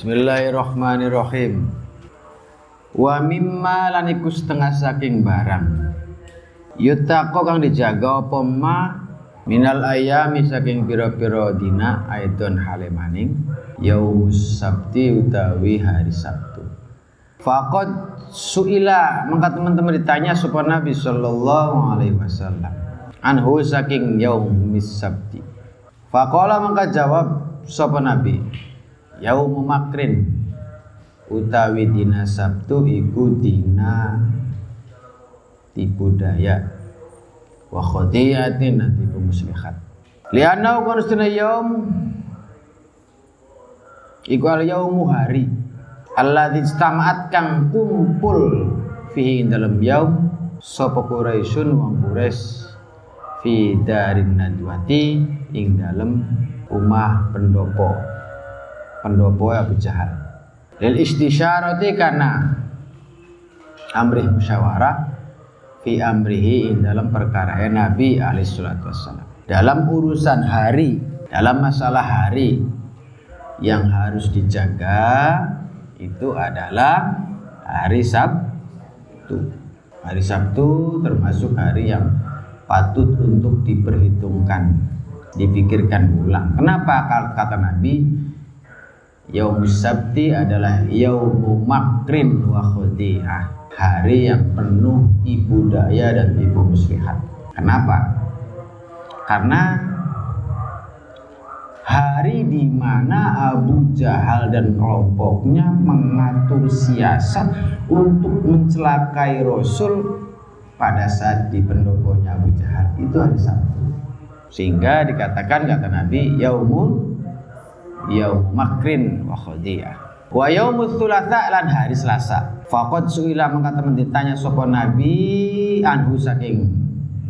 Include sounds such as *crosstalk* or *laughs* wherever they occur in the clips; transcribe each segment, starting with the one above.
Bismillahirrahmanirrahim. Wa mimma lan iku setengah saking barang. Yutako kang dijaga apa ma minal ayami saking pira-pira dina aidon hale maning yaumus sabti utawi hari Sabtu. Faqad suila mangka teman-teman ditanya sapa Nabi sallallahu alaihi wasallam anhu saking yaumis sabti. Faqala mangka jawab sapa Nabi Yaumu makrin. Utawi dina Sabtu iku dina tipu daya. Wa khodiyatin nanti muslihat. Lianna ukun istana yaum iku al yaumu hari. Alladzi istamaat kang kumpul fihi dalam yaum sapa Quraisyun Quraisy fi darin nadwati ing umah pendopo pendopo Abu Jahal lil istisyarati karena amrih musyawarah fi amrihi dalam perkara Nabi alaihi salatu wassalam. Dalam urusan hari dalam masalah hari yang harus dijaga itu adalah hari Sabtu. Hari Sabtu termasuk hari yang patut untuk diperhitungkan dipikirkan ulang. Kenapa? Kata Nabi Yaumus Sabti adalah yaumu makrin wa khudiyah. Hari yang penuh tipu daya dan tipu muslihat. Kenapa? Karena hari di mana Abu Jahal dan kelompoknya mengatur siasat untuk mencelakai Rasul pada saat di pendoponya Abu Jahal. Itu hari Sabtu. Sehingga dikatakan kata Nabi yaumul yaum makrin wa khadiyah wa thulatha lan hari Selasa. Faqad suila mangka temen ditanya sapa nabi? Anhu saking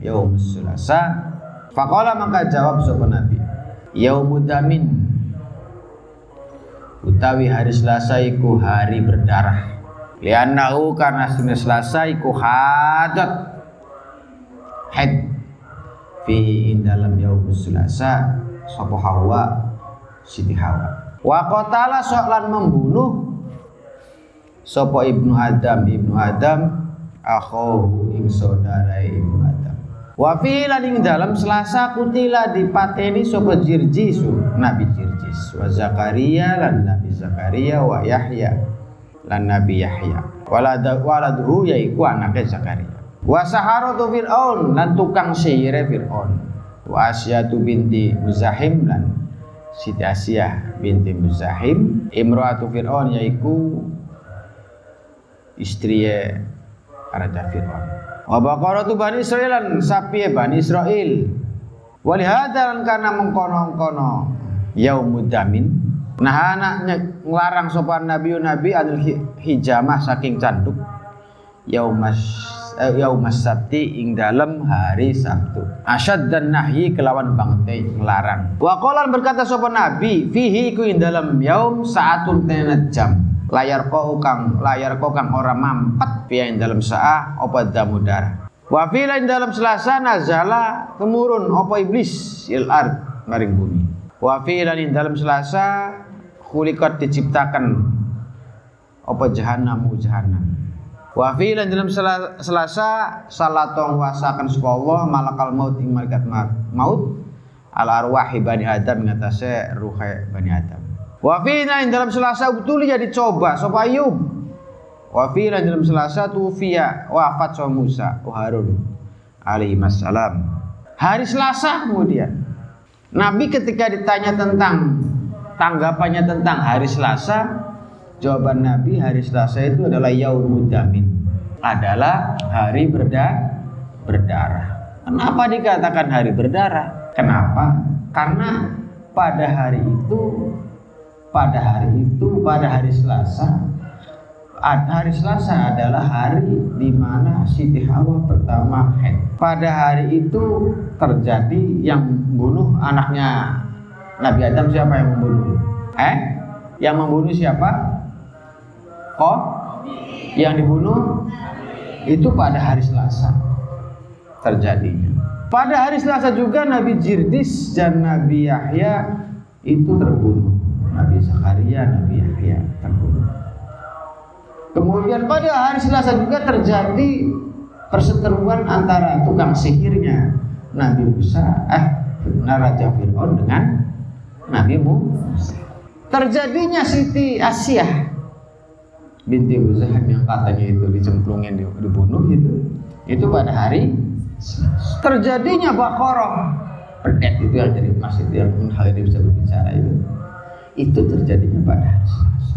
yaum Selasa. Faqala mangka jawab sapa nabi? Yaumud damin. Utawi hari Selasa iku hari berdarah. Liannahu karena sunnah Selasa iku hadat. Had. Fihi dalam yaum Selasa sapa Hawa Siti Hawa. Wa qatala soalan membunuh sapa Ibnu Adam Ibnu Adam akhahu ing saudara Ibnu Adam. Wa fi ing dalam Selasa kutila dipateni sapa Jirjis Nabi Jirjis wa Zakaria lan Nabi Zakaria wa Yahya lan Nabi Yahya. Walad waladuhu yaiku anaknya Zakaria. Wa saharatu Fir'aun lan tukang sihir Fir'aun. Wa Asyatu binti Muzahim lan Siti Asiyah binti Muzahim. Imro'atu Fir'aun yaitu istri Raja Fir'aun. Wa baqaratu Bani Israel sapi Bani Israel walihada karena mengkono-kono yaumud damin. Nah anaknya ngelarang sopan nabi nabi anil hijamah saking canduk. Yaumas yaumas sabti ing dalam hari Sabtu. Asyad dan nahyi kelawan bangte ngelarang. Wa qalan berkata sapa nabi fihi ku ing dalam yaum saatun tenat jam. Layar kau kang layar kau kang ora mampet piye ing dalam saah apa damudar. Wa fi ing dalam selasa nazala kemurun apa iblis il ard maring bumi. Wa fi ing dalam selasa khuliqat diciptakan apa jahanam jahanam Wa fi lan dalam selasa salatong wasakan sapa Allah malakal maut ing malaikat maut al arwahi bani Adam ngatasé ruhe bani Adam. Wa fi lan dalam selasa betul jadi coba sapa Ayub. Wa fi lan dalam selasa tufiya wafat sapa Musa wa Harun alaihi salam. Hari Selasa kemudian Nabi ketika ditanya tentang tanggapannya tentang hari Selasa Jawaban Nabi hari Selasa itu adalah yaumud damin. Adalah hari berda berdarah. Kenapa dikatakan hari berdarah? Kenapa? Karena pada hari itu pada hari itu pada hari Selasa hari Selasa adalah hari di mana Siti Hawa pertama head. Pada hari itu terjadi yang membunuh anaknya Nabi Adam siapa yang membunuh? Eh? Yang membunuh siapa? Yang dibunuh itu pada hari Selasa terjadinya. Pada hari Selasa juga Nabi Jirdis dan Nabi Yahya itu terbunuh. Nabi Zakaria, Nabi Yahya terbunuh. Kemudian pada hari Selasa juga terjadi perseteruan antara tukang sihirnya Nabi Musa, eh Raja Fir'aun dengan Nabi Musa. Terjadinya Siti Asia binti Uzaham yang katanya itu dicemplungin dibunuh itu itu pada hari terjadinya Bakoroh pedet itu yang jadi masjid yang hal ini bisa berbicara itu. Itu terjadinya pada hari Selasa.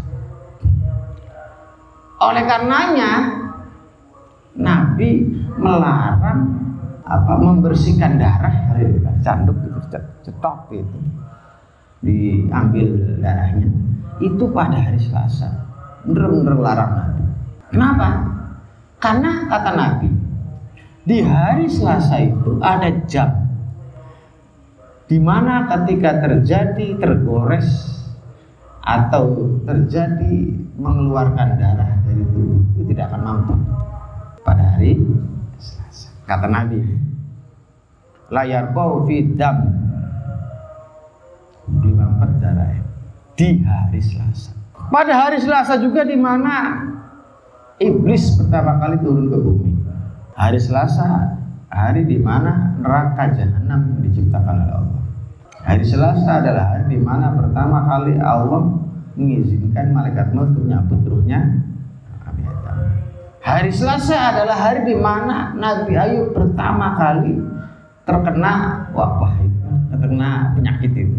Oleh karenanya Nabi melarang apa membersihkan darah. Canduk itu cetok itu diambil darahnya. Itu pada hari Selasa bener-bener larang Nabi kenapa? Karena kata Nabi di hari Selasa itu ada jam di mana ketika terjadi tergores atau terjadi mengeluarkan darah dari tubuh itu tidak akan mampu. Pada hari Selasa kata Nabi layar kau fidam dimampet darah. Di hari Selasa. Pada hari Selasa juga di mana iblis pertama kali turun ke bumi. Hari Selasa, hari di mana neraka jahanam diciptakan oleh Allah. Hari Selasa adalah hari di mana pertama kali Allah mengizinkan malaikat maut untuk nyabut ruhnya. Hari Selasa adalah hari di mana Nabi Ayub pertama kali terkena wabah itu, terkena penyakit itu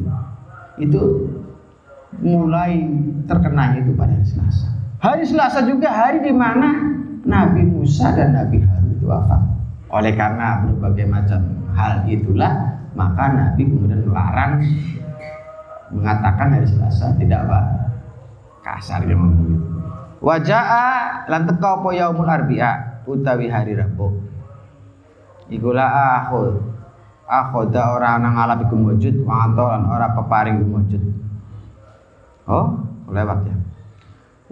itu mulai terkena itu pada hari Selasa. Hari Selasa juga hari di mana Nabi Musa dan Nabi Harun itu wafat. Oleh karena berbagai macam hal itulah maka Nabi kemudian melarang mengatakan hari Selasa tidak apa kasar dia ngomong gitu. Waja'a lan teka apa yaumul arbi'a utawi hari Rabu. Ikulah akhul akhoda ora ana ngalapi kumujud wa lan ora peparing kumujud oh lewat ya.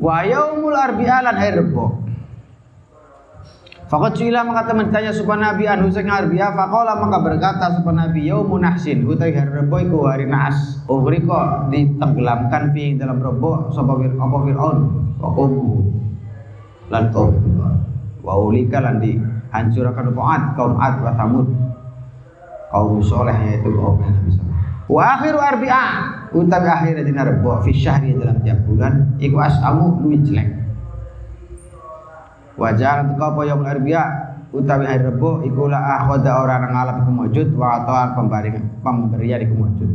Wa yaumul arbi'a lan hari rebo. Fakat cila maka teman tanya supaya Nabi anu sing arbi'a faqala maka berkata supaya Nabi yaumun nahsin. Utai hari rebo iku hari naas uhriko ditenggelamkan fi dalam rebo? Sapa fir apa fir'aun? Wa qawmu lan kaum wa ulika lan dihancurkan kaum Ad wa Samud kaum soleh yaitu kaum Nabi Sallallahu Wa akhiru arbi'a utawi akhir dina rebo fi syahri dalam tiap bulan iku asamu luwih jelek. Wajar teko apa yaumul arbi'a utawi hari rebo iku la akhoda ora nang ngalap iku mujud wa atau pemberian iku mujud.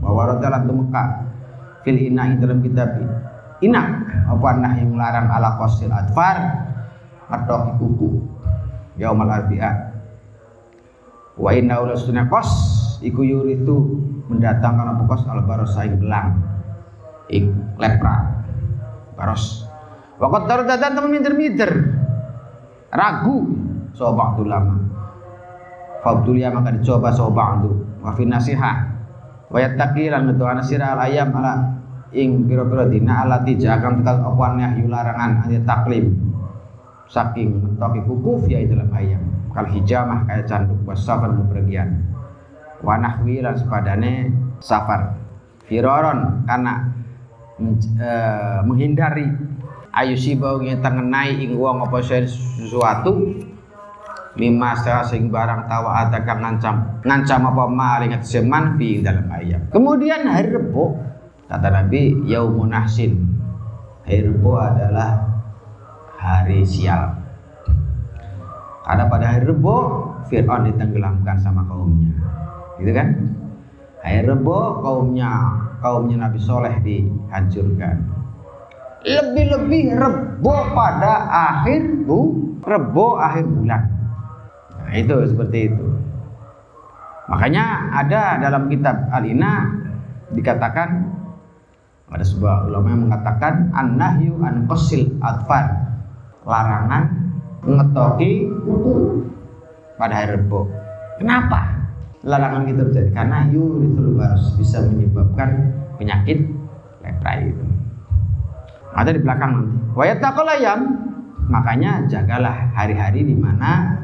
Wa warada lan tumeka fil ina dalam kitab ina apa nah yang melarang ala qasil adfar atau kuku yaumul arbi'a wa inna ula sunah kos iku itu mendatangkan apa kos? Al baros saing belang. Ik lepra. Baros Wakat tardatan teman minter-minter ragu. Sobak tu lama. Fabdulia maka dicoba sobak tu. Wafin nasihat wayat takiran itu anasira al ayam ala ing biro-biro dina alati akan tekan opan yahyu larangan hanya taklim. Saking topi kuku ya dalam ayam. Kal hijamah kayak canduk was safar wanahwi lan sepadane safar. Firoron karena e, menghindari. Ayu sibau ngeta ngenai ing wong apa sesuatu. Lima sing barang tawa ada kang ngancam ngancam apa maling seman fi dalam ayam. Kemudian hari rebo kata Nabi yaumun nahsin. Hari rebo adalah hari sial. Karena pada hari Rebo Fir'aun ditenggelamkan sama kaumnya. Gitu kan? Hari Rebo kaumnya kaumnya Nabi Soleh dihancurkan. Lebih-lebih Rebo pada akhir bu Rebo akhir bulan. Nah, itu seperti itu. Makanya ada dalam kitab Al-Ina dikatakan ada sebuah ulama yang mengatakan an-nahyu an qasil adfar larangan ngetoki pada hari rebo. Kenapa? Larangan itu terjadi karena yurithul baros bisa menyebabkan penyakit lepra itu. Ada di belakang nanti. Wayatakolayam makanya jagalah hari-hari di mana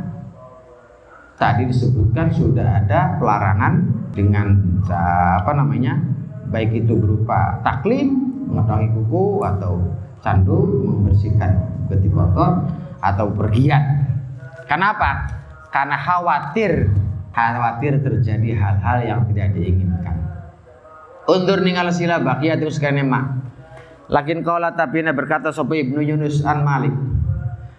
tadi disebutkan sudah ada pelarangan dengan apa namanya baik itu berupa taklim mengotongi kuku atau candu membersihkan getih kotor atau pergian kenapa karena khawatir khawatir terjadi hal-hal yang tidak diinginkan. Undur ningal sila bakiyat sekalian mak. Lakin kaulah tapi berkata sopo ibnu Yunus an Malik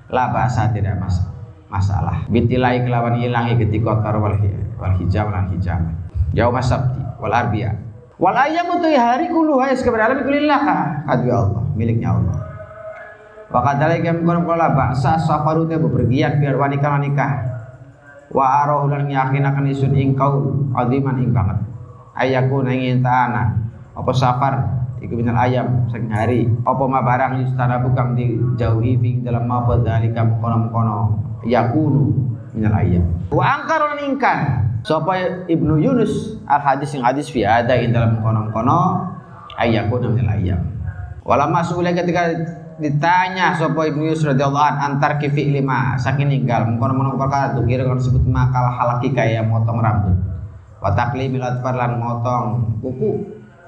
la bahasa tidak mas masalah. Bitilai kelawan ilangi getih kotor wal, wal hijab lan hijab jauh masabti wal arbia wal ayam itu hari kulu hayas keberadaan kulillah kadu Allah miliknya Allah. Wa kadalika yang kono kala baksa safaru bepergian biar wanita nikah wa arahu lan yakinakan isun ing kaul aziman ing banget. Ayaku nangin ta'ana apa safar? Iku minal ayam saking hari. Apa ma barang istana bukang dijauhi fi dalam apa dalika kono-kono yakunu minal ayam. Wa angkar lan ingkar sapa Ibnu Yunus al hadis yang hadis fi ada ing dalam kono-kono ayakuna minal ayam. Wala mas'ulai ketika ditanya sapa Ibnu Yusuf radhiyallahu an antar kifi lima saking ninggal mengkono mengkono perkara tuh kira kalau disebut makal halaki kaya motong rambut. Wa taklimil atfar lan motong kuku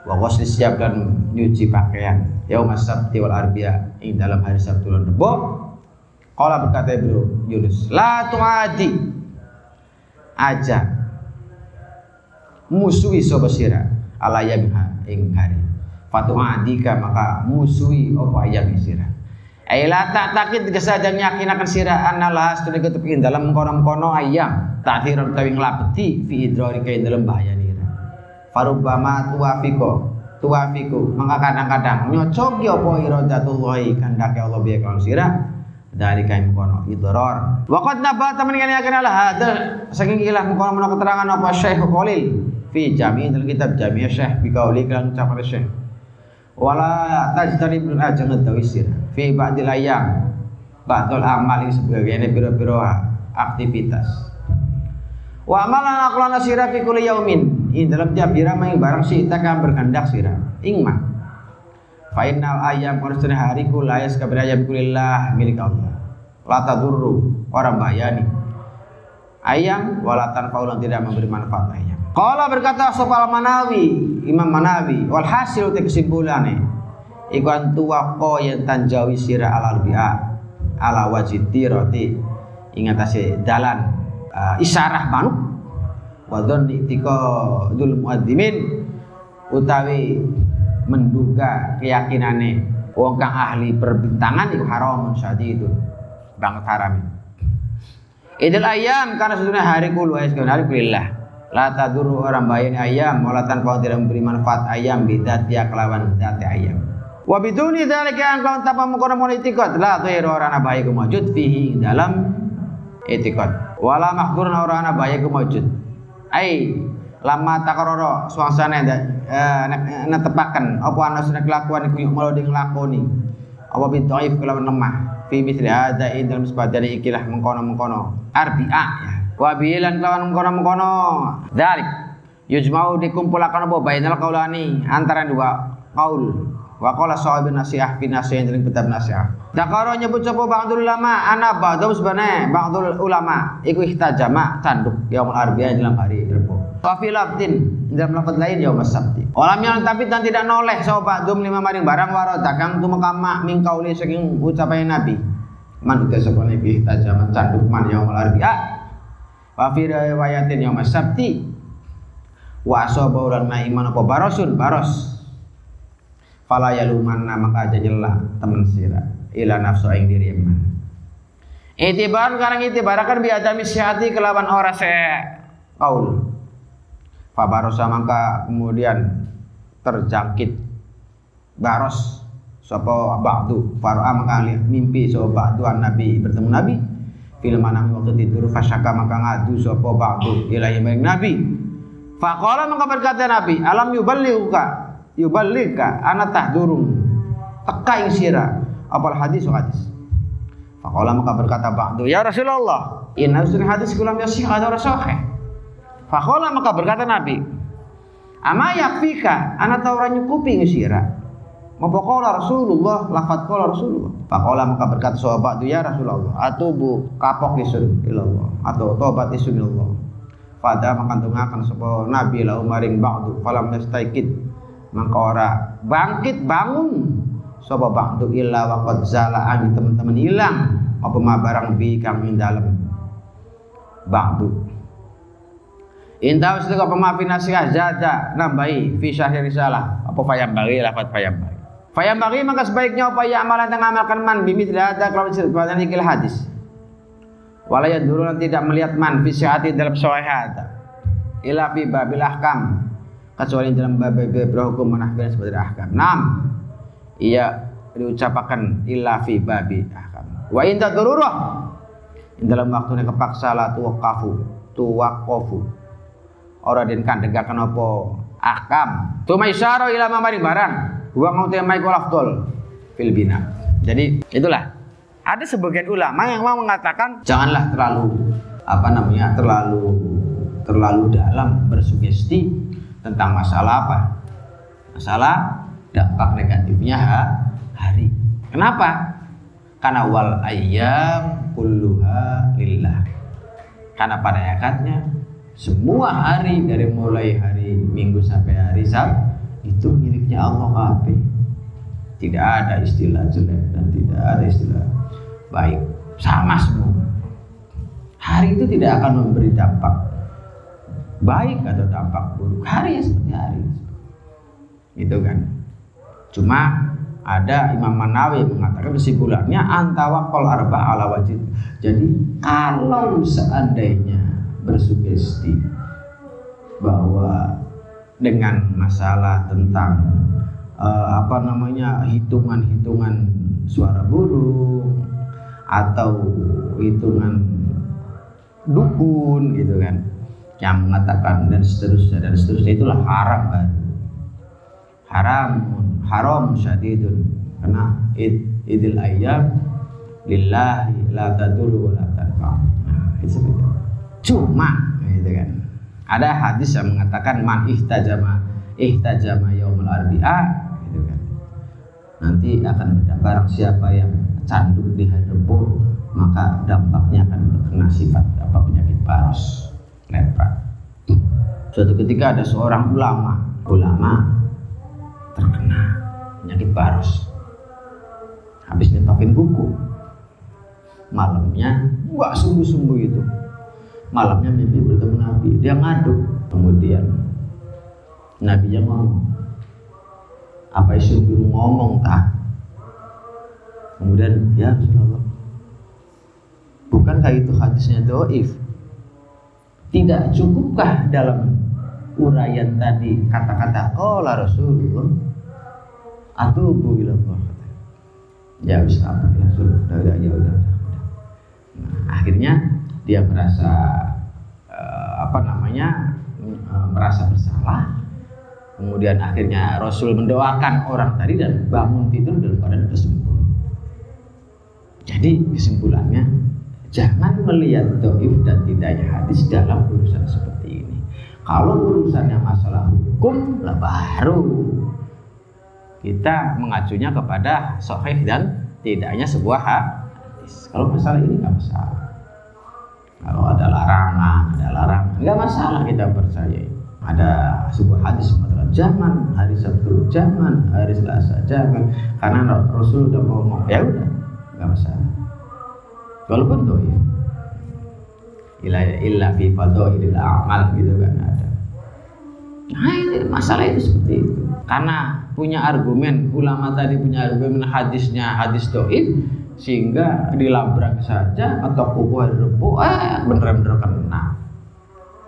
wa ghusl siap dan nyuci pakaian yaum sabti wal arbi'a ing dalam hari Sabtu lan Rebo. Qala berkata Ibnu Yunus la tuadi. Aja musuhi sapa sira? Alayam ing hari fatu adika maka musuhi apa ayam sira Aila tak takit kesajan yakin akan sira analah sedene ketepin dalam kono-kono ayam. Takdiran utawi nglapeti fi idrorika dalam bahaya nira farubama tuwafiko tuwafiku maka kadang-kadang nyocoki apa iradatullahi kandake Allah biya kalau sira dari kain kono idror waqad nabata teman kali akan lah hada saking ilah kono keterangan apa Syekh Khalil. Fi jami dalam kitab jami Syekh bi kauli kang ucapan Syekh wala tajtanibul ajran tawisir fi ba'dil ayam ba'dul amal ini sebagainya biro-biro aktivitas. Wa amalan aqlana sira fi kulli yaumin. In dalam tiap dira maing barang si kita kan berkendak sira ingma. Fa innal ayam qarsun hari kulayas kabar ayam kulillah milik Allah. La tadurru. Orang bayani ayam walatan faulan tidak memberi manfaat ayam Qala berkata Sofal Manawi, Imam Manawi, wal hasil te kesimpulane iku antuwa yang tanjawi sira ala arbi'a ala wajid dirati ing atase dalan uh, isyarah manuk wa dzanni itika dul muaddimin utawi menduga keyakinane wong kang ahli perbintangan iku haramun itu banget haram Idul ayam karena sebenarnya hari kulu hari kulillah. La taduru orang bayani ayam wala tanpa tidak memberi manfaat ayam bidat dia kelawan zati ayam. Wa biduni dzalika engkau tanpa mengkono itikad. La ghairu orang bayi kumujud fihi dalam itikad. Wala mahdzurun orang bayi kumujud ai lama takaroro suasana eh, netepaken apa sunnah kelakuan iku mau di nglakoni apa bidhaif kelawan lemah fi misli hadza dalam sebagian ikilah mengkono-mengkono. Arbi'a. Ya wa bilan lawan mengkono-mengkono. Dalik yujma'u dikumpulakan apa? Bainal qaulani. Antara dua qaul wa qala sahibun nasiah fi nasihin dalam kitab nasiah Dakaro nyebut sapa ba'dul ulama ana ba'dhum sebenarnya ba'dul ulama iku ihtajama tanduk yaumul arbi'a dalam hari Rabu. Wa fi dalam lafaz lain yaum sabti. Olam yang tapi dan tidak noleh sapa ba'dhum lima maring barang waro dagang tumekama min kauli saking ucapan Nabi. Man uta sapa nabi ihtajama tanduk man yaumul arbi'a Wa fi riwayatin yaum sabti wa asaba ulan ma iman apa barosun baros. Fala yalumanna maka aja nyela temen sira. Ila nafsu aing diri iman. Itibar karang itibarakan bi adami syahati kelawan ora se. Kaul. Fabarosa maka kemudian terjangkit. Baros sapa ba'du. Faro'a maka mimpi sapa ba'du nabi bertemu nabi. Fil manam waktu tidur fasyaka maka ngadu sapa ba'du. Maring nabi. Faqala maka berkata nabi alam yuballighuka yuballighka ana tahdurun. Teka ing sira apal hadis hadis. Faqala maka berkata ba'du ya rasulullah inna usul hadis kulam yasih ada sahih. Faqala maka berkata nabi ama yakfika ana tawra nyukupi ing sira Mapaqala Rasulullah, lafat qala Rasulullah. Faqala maka berkata sahabat ya Rasulullah, atubu kapok isun ilallah atau tobat isun ilallah. Fada maka tungakan sapa nabi la umaring ba'du falam yastaikid maka ora bangkit bangun. Sapa ba'du illa wa qad zala teman-teman hilang. Apa ma barang bi kang ing dalem? Ba'du. Indah sedekah pemaafin nasihat zada nambahi. Fi syahri risalah. Apa fayam bagi lafat fayam bagi fayam bagi maka sebaiknya apa? Ya amalan yang amalkan man. Bimit ada kalau disebutkan ikil hadis. Walaya dulu tidak melihat man. Fi syahati dalam sahih ila fi babil ahkam kecuali dalam bab berhukum menahkan sebagai ahkam. Enam, ia diucapkan illa fi babi ahkam. Wa inda darurah dalam waktu kepaksa la tuwaqafu tuwaqafu ora den kandegaken apa ahkam. Tuma isyara ila mamari barang. Wa ngauti mai afdol fil. Jadi itulah ada sebagian ulama yang mau mengatakan janganlah terlalu apa namanya terlalu terlalu dalam bersugesti tentang masalah apa? Masalah dampak negatifnya hari. Kenapa? Karena wal ayam kulluha lillah. Karena pada hakikatnya semua hari dari mulai hari Minggu sampai hari Sabtu itu miliknya Allah kabeh. Tidak ada istilah jelek dan tidak ada istilah baik. Sama semua. Hari itu tidak akan memberi dampak baik atau dampak buruk. Hari ya seperti hari itu kan. Cuma ada Imam Manawi mengatakan kesimpulannya antawakol arba ala wajib. Jadi kalau seandainya bersugesti bahwa dengan masalah tentang uh, apa namanya hitungan-hitungan suara burung atau hitungan dukun gitu kan yang mengatakan dan seterusnya dan seterusnya. Itulah haram kan haram haram syadidun. Karena id, idil ayam lillahi la tadulu wa la nah, itu seperti cuma gitu kan. Ada hadis yang mengatakan man ihtajama ihtajama yaumul arbi'a gitu kan. Nanti akan barang siapa yang candu di hari maka dampaknya akan kena sifat apa penyakit paros lepra. Suatu ketika ada seorang ulama, ulama terkena penyakit paros. Habis netokin buku. Malamnya, wah sungguh-sungguh itu. Malamnya mimpi bertemu Nabi. Dia ngadu. Kemudian Nabi yang ngomong. Apa isu dulu ngomong tak? Kemudian ya Rasulullah. Bukankah itu hadisnya doif? Tidak cukupkah dalam uraian tadi kata-kata qala Rasulullah atubu ila Allah. Ya bisa ya sudah udah ya. Nah, akhirnya dia merasa uh, apa namanya uh, merasa bersalah. Kemudian akhirnya Rasul mendoakan orang tadi dan bangun tidur dalam keadaan bersembuh. Jadi kesimpulannya Jangan melihat doif dan tidaknya hadis dalam urusan seperti ini. Kalau urusannya masalah hukum, lah baru kita mengacunya kepada sahih dan tidaknya sebuah hadis. Kalau masalah ini nggak masalah. Kalau ada larangan, ada larangan, nggak masalah kita percaya. Ada sebuah hadis mengatakan zaman hari Sabtu, zaman hari Selasa, zaman karena Rasul udah ngomong ya udah nggak masalah walaupun tuh ya. Illa illa fi fadailil amal gitu kan ada. Nah masalah itu seperti itu. Karena punya argumen ulama tadi punya argumen hadisnya hadis doib sehingga dilabrak saja atau kuku rebu eh bener-bener kena.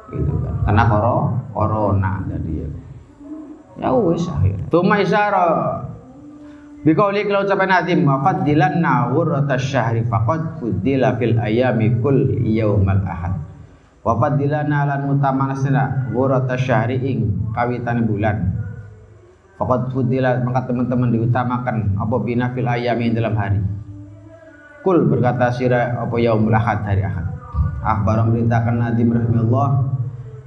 Gitu kan. Kena koro corona jadi ya. Ya wes akhirnya. Tuma isyara Bikauli kalau ucapan Nadim wa faddilanna wurrata syahri faqad fuddila fil ayami kul yaumal ahad. Wa faddilana lan mutamanasna wurrata syahri ing kawitan bulan. Faqad fuddila maka teman-teman diutamakan apa bina fil ayami dalam hari. Kul berkata sira apa yaumul ahad hari ahad. Akhbar memberitakan Nadim rahimahullah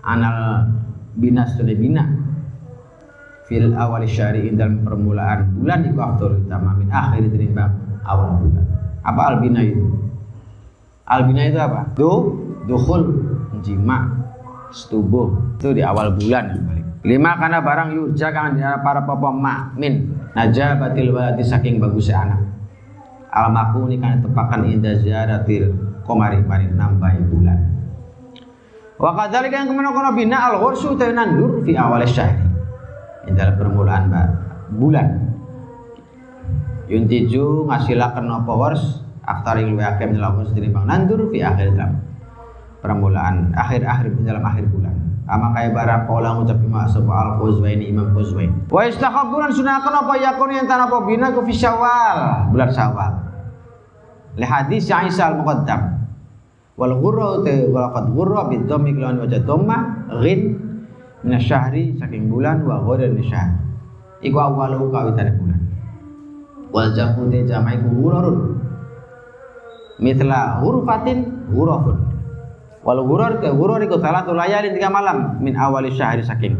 anal binas bina fil awal syari dalam permulaan bulan itu afdol utama min akhir tinimbang awal bulan apa albina itu albina itu apa du dukhul jima setubuh itu di awal bulan Lima karena barang yurja kang para papa mak min najabatil waladi saking bagusnya anak. Almaku ini kan tepakan indah ziyaratil komari mari nambahi bulan. Wa kadzalika yang ke mana kono bina al ghursu nandur fi awal syahri. Dalam permulaan bulan. Yuntiju ngasilaken apa wars aktari luwe akeh nyelamun bang nandur fi akhir dalam permulaan akhir-akhir dalam akhir bulan. Ama kaya barang pola ngucap ima sapa al Quzwaini Imam Quzwain wa istakhabulan sunahkan apa yakun yang tanah apa bina ku fi Syawal. Bulan Syawal. Li hadis Aisyah al muqaddam wal ghurra te walaqad ghurra bi dhammi kelawan wajah dhamma ghin min syahri saking bulan wa min syahr iku awalu kawitan bulan. Wal jamu te jamai ku ghurrun mitla hurfatin hurufun. Wal ghurur ke ghurur itu salah satu layalin tiga malam min awali syahri saking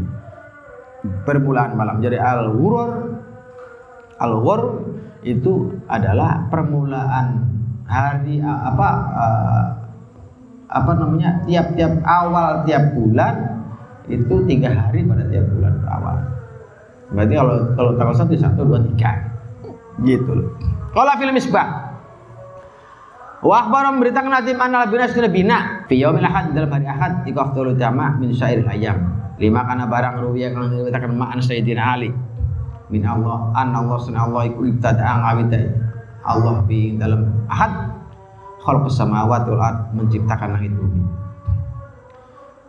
permulaan malam. Jadi al ghurur al ghur itu adalah permulaan hari apa apa namanya tiap-tiap awal tiap bulan itu tiga hari pada tiap bulan awal berarti kalau kalau tanggal satu satu dua tiga. Gitu loh. Kalau film misbah. Wa akhbara memberitakan Nadim anal bina sudah bina. Fi yaumil dalam hari ahad iku afdhalu jama' min syairil ayam. Lima karena barang ruwiya kang diberitakan ma'an Sayyidina Ali. Min Allah an Allah sunna Allah iku ibtada'a ngawita. Allah fi dalam ahad khalqus samawati wal menciptakan langit bumi.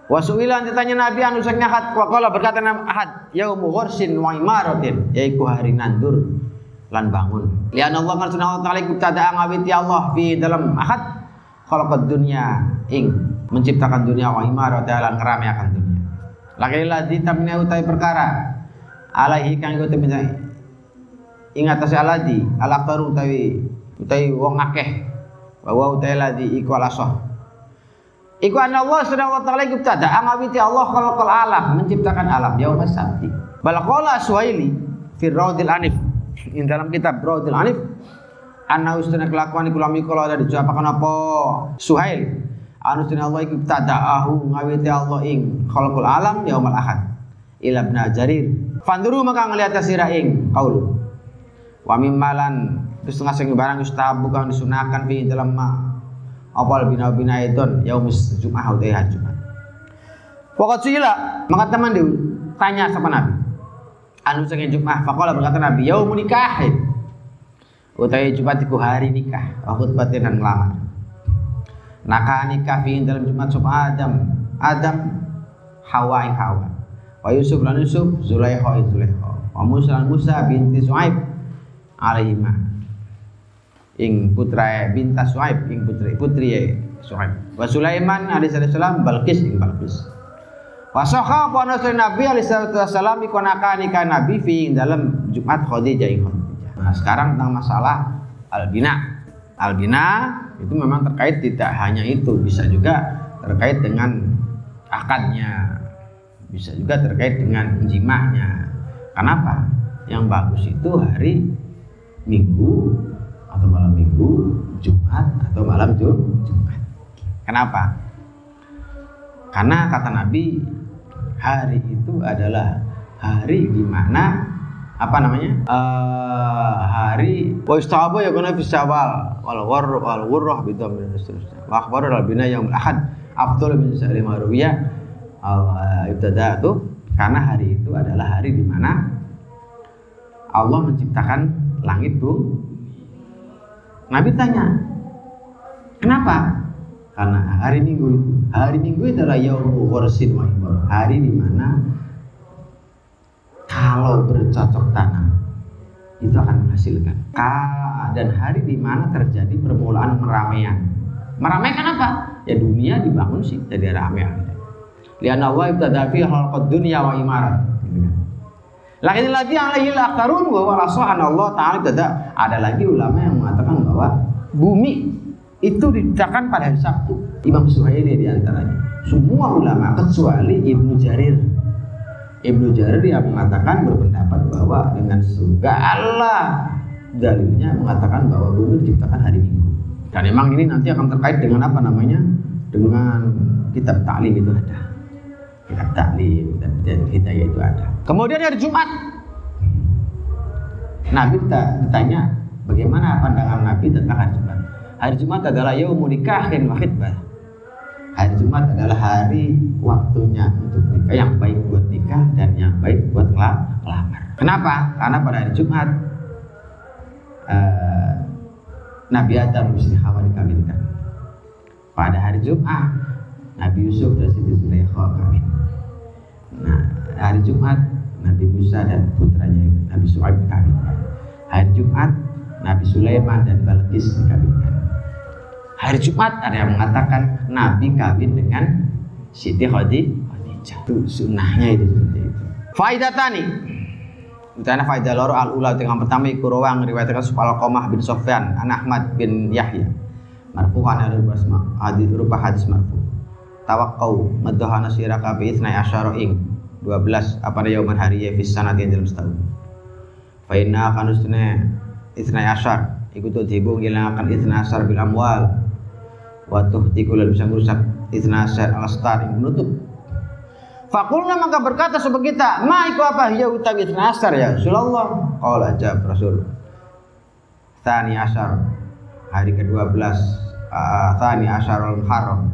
Wa su'ilan ditanya Nabi anu sang ahad wa qala berkata ahad yaumu ghursin wa imaratin. Yaiku hari nandur lan bangun. Lian Allah subhanahu wa taala tada ngawiti Allah fi dalam ahad. Khalaqad dunya ing menciptakan dunia wa imarata lan ngerameakan dunia. Lagi ladzi tamina utai perkara. Alaihi kang iku temene ing atas aladi alaqtaru utawi utai wong akeh. Bahwa utai ladzi iku alasoh Iku anna Allah subhanahu wa ta'ala tada ngawiti Allah khalaqal alam menciptakan alam. Yaum sabti. Bal qala Suhaili fi Raudil Anif. In dalam kitab Raudul Anif anna ustana kelakuan iku lami kala ada dijapakan apa? Suhail anu sunna Allah iku tada'ahu ngawiti Allah ing khalqul alam yaumal ahad ila ibn Jarir. Fanduru maka ngelihat sira ing qaul. Wa mimmalan terus ngasih barang ustabu kang disunahkan fi dalam apal bina bina itu yaumus Jumat utai hari Jumat. Pokok sila maka teman dia tanya sama Nabi. Anu sange Jumat faqala berkata Nabi yaumun nikah? Utawi Jumat iku hari nikah wa khutbatin dan ngelamar naka nikah fi dalam Jumat sop Adam? Adam Hawa ing Hawa. Wa Yusuf lan Yusuf ing Zulaikha. Wa Musa lan Musa binti Suaib alaihima ing putra binta Suaib ing putri putri Suaib wa Sulaiman alaihi salam Balqis ing Balqis Wasoha apa nasri Nabi alaihissalam ikonaka nikah Nabi fi dalam Jumat Khadijah Khadijah. Nah sekarang tentang masalah albina. Albina itu memang terkait tidak hanya itu, bisa juga terkait dengan akadnya, bisa juga terkait dengan jimanya. Kenapa? Yang bagus itu hari Minggu atau malam Minggu, Jumat atau malam Jumat. Kenapa? Karena kata Nabi hari itu adalah hari di mana apa namanya uh, hari wa istaba ya kana fi syawal wal ghurr wal ghurrah bi dhamm seterusnya wa akhbar al bina yang ahad afdal min sa'li marwiya al ibtada itu karena hari itu adalah hari di mana Allah menciptakan langit bu Nabi tanya kenapa? Karena hari Minggu itu hari Minggu itu adalah yaumu ghursin wa hari di mana kalau bercocok tanam itu akan menghasilkan. Dan hari di mana terjadi permulaan meramaian. Meramaikan apa? Ya dunia dibangun sih jadi ramai lian Allah ibtada fi khalqad dunya wa imarat lagi lagi alaihi akarun bahwa rasul Allah taala ada lagi ulama yang mengatakan bahwa bumi itu diciptakan pada hari Sabtu. Imam Suhaili di antaranya. Semua ulama kecuali Ibnu Jarir. Ibnu Jarir yang mengatakan berpendapat bahwa dengan segala dalilnya mengatakan bahwa bumi diciptakan hari Minggu. Dan memang ini nanti akan terkait dengan apa namanya? Dengan kitab taklim itu ada. Kita taklim dan hidayah itu ada. Kemudian hari Jumat Nabi ditanya bagaimana pandangan Nabi tentang hari Jumat. Hari Jumat adalah yaumul nikahin wa khidbah. Hari Jumat adalah hari waktunya untuk nikah yang baik buat nikah dan yang baik buat lamar. Kenapa? Karena pada hari Jumat uh, Nabi Adam Siti Hawa dikawinkan. Pada hari Jumat Nabi Yusuf dan Siti Zulaikha kawin. Nah, hari Jumat Nabi Musa dan putranya Nabi Suhaib kawin. Hari Jumat Nabi Sulaiman dan Balkis dikawinkan. Hari Jumat ada yang mengatakan Nabi kawin dengan Siti Khadijah. Itu sunnahnya itu seperti itu. Faidah tani. Utana faidah loro al ula yang pertama iku rawang riwayatkan Subal Qamah bin Sofyan an Ahmad bin Yahya. Marfu'an ada hadis rupa hadis marfu. Tawakkau madhahana siraka bi itsnai asyara ing 12 apa ada yauman hari ya fis sanati dalam setahun. Fa inna kanusne itsnai asyar iku tuh dibu ngilangaken itsnai asyar bil amwal wa tuhtiku bisa merusak itnasar al-astar yang menutup Fakulna maka berkata sebagai kita, ma iku apa ya utawi itnasar ya Rasulullah. Qala jawab Rasul. Tani asar hari ke-12 uh, Tani asar al-Muharram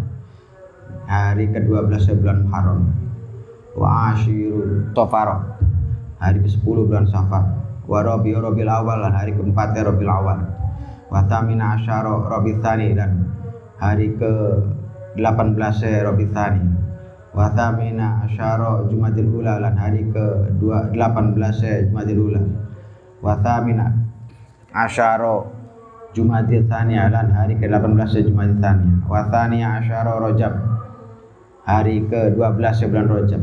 hari ke-12 bulan Muharram. Wa ashiru Safar hari ke-10 bulan Safar. Wa Rabi Rabiul Awal hari ke-4 Rabiul Awal. Wa tamina asyara Rabiul Tsani dan hari ke 18 Rabi Thani wa thamina asyara Jumadil Ula lan hari ke 18 Jumadil Ula. Wa thamina asyara Jumadil Thani lan hari ke 18 Jumadil Thani wa thaniya asyara Rajab hari ke 12 bulan Rajab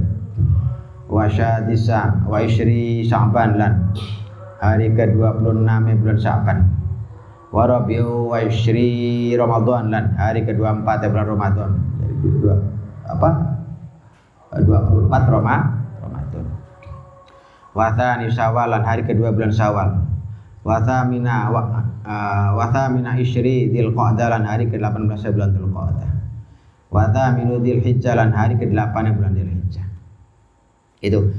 wa syadisa wa isri Sya'ban lan hari ke 26 bulan Sya'ban wa rabiu wa isyri Ramadan dan hari ke-24 bulan Ramadan. Jadi dua apa? 24 Roma Ramadan. Wa tsani Syawal dan hari kedua bulan Syawal. Wa tsamina wa uh, wa tsamina isyri Dzulqa'dah dan hari ke-18 bulan Dzulqa'dah. Wa tsaminu Dzulhijjah dan hari ke-8 bulan Dzulhijjah. Itu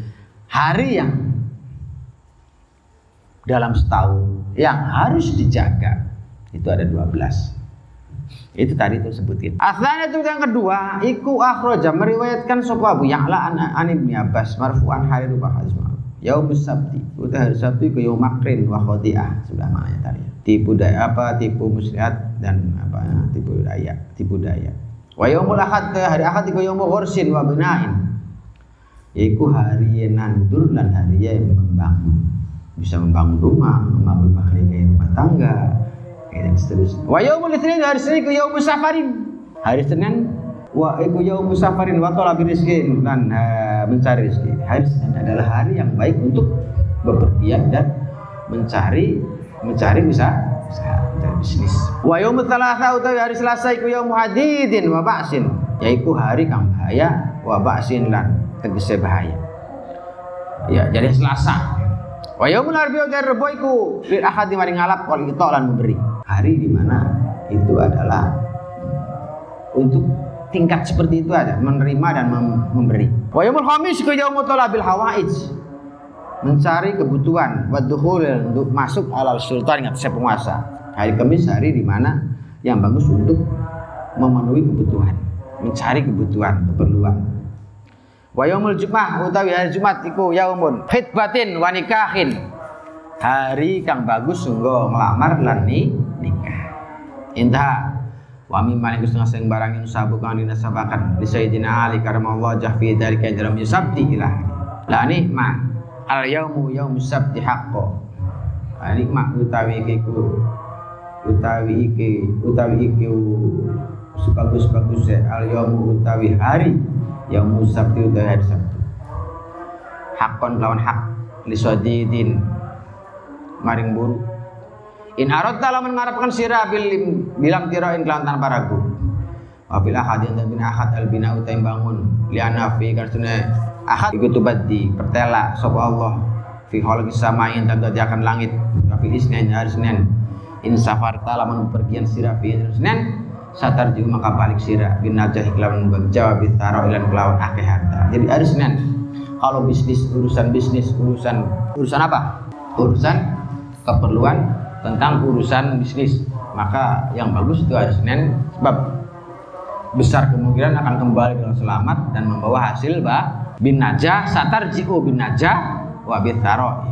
hari yang dalam setahun yang harus dijaga itu ada 12 itu tadi itu sebutin. Asalnya itu yang kedua, iku akhroja meriwayatkan sapa Abu Ya'la an, an Ibnu Abbas marfu'an hari rupa hadis. Yaumus Sabti, itu hari Sabtu iku yaum makrin wa khodi'ah, sudah maknanya tadi. Tipu daya apa, tipu muslihat dan apa tipu daya, tipu daya. Wa yaumul ahad, hari ahad iku yaumul ghursin wa binain. Iku hari nandur dan hari yang membangun. Bisa membangun rumah, membangun rumah tangga, dan seterusnya. Wa yaumul itsnin hari Senin ke yaumul safarin. Hari Senin wa iku yaumul safarin wa talabi rizqin dan mencari rezeki. Hari Senin adalah hari yang baik untuk bepergian dan mencari mencari bisa mencari bisnis. Wa yaumul tsalatsa utawi hari Selasa iku yaumul hadidin wa ba'sin. Yaiku hari kang bahaya wa ba'sin lan tegese bahaya. Ya, jadi Selasa. Wa yaumul arbi'a dari rebo iku lil ahadi maring ngalap kali kita lan memberi hari di mana itu adalah untuk tingkat seperti itu ada menerima dan mem memberi. Wa yaumul khamis ku yaumul talabil hawaij. Mencari kebutuhan wa untuk masuk alal sultan ingat saya penguasa. Hari Kamis hari di mana yang bagus untuk memenuhi kebutuhan, mencari kebutuhan, keperluan. Wa yaumul Jumat utawi hari Jumat iku yaumun khitbatin wa nikahin. Hari kang bagus sungguh ngelamar lan nikah. Indah wa mimman iku setengah sing barang yang sabu kang dinasabakan li sayyidina Ali karamallahu jah fi dzalika dalam sabti ilah. La nikmah al yaumu yaum sabti haqqo. Nikmah utawi iku utawi iki utawi iki sebagus-bagus al yaumu utawi hari yaum sabti utawi hari Sabtu. Hakon lawan hak li maring buru In arad lamun ngarepkan sira bil bilang tirain kelan tanpa ragu. Wa bil ahad dan bin ahad al bina utai bangun. Liana fi karsune ahad. Iku tubaddi pertela sapa Allah. Fi khalqis samain dan akan langit. Wa fi isnin hari Senin. In safarta lamun pergian sira fi Senin satar juga maka balik sira bin najah kelawan jawab bitaro ilan kelawan akeh harta. Jadi hari Senin kalau bisnis urusan bisnis urusan urusan apa? Urusan keperluan tentang urusan bisnis. Maka yang bagus itu hari Senin sebab besar kemungkinan akan kembali dengan selamat dan membawa hasil bah bin najah satar jiu bin najah wa bitaro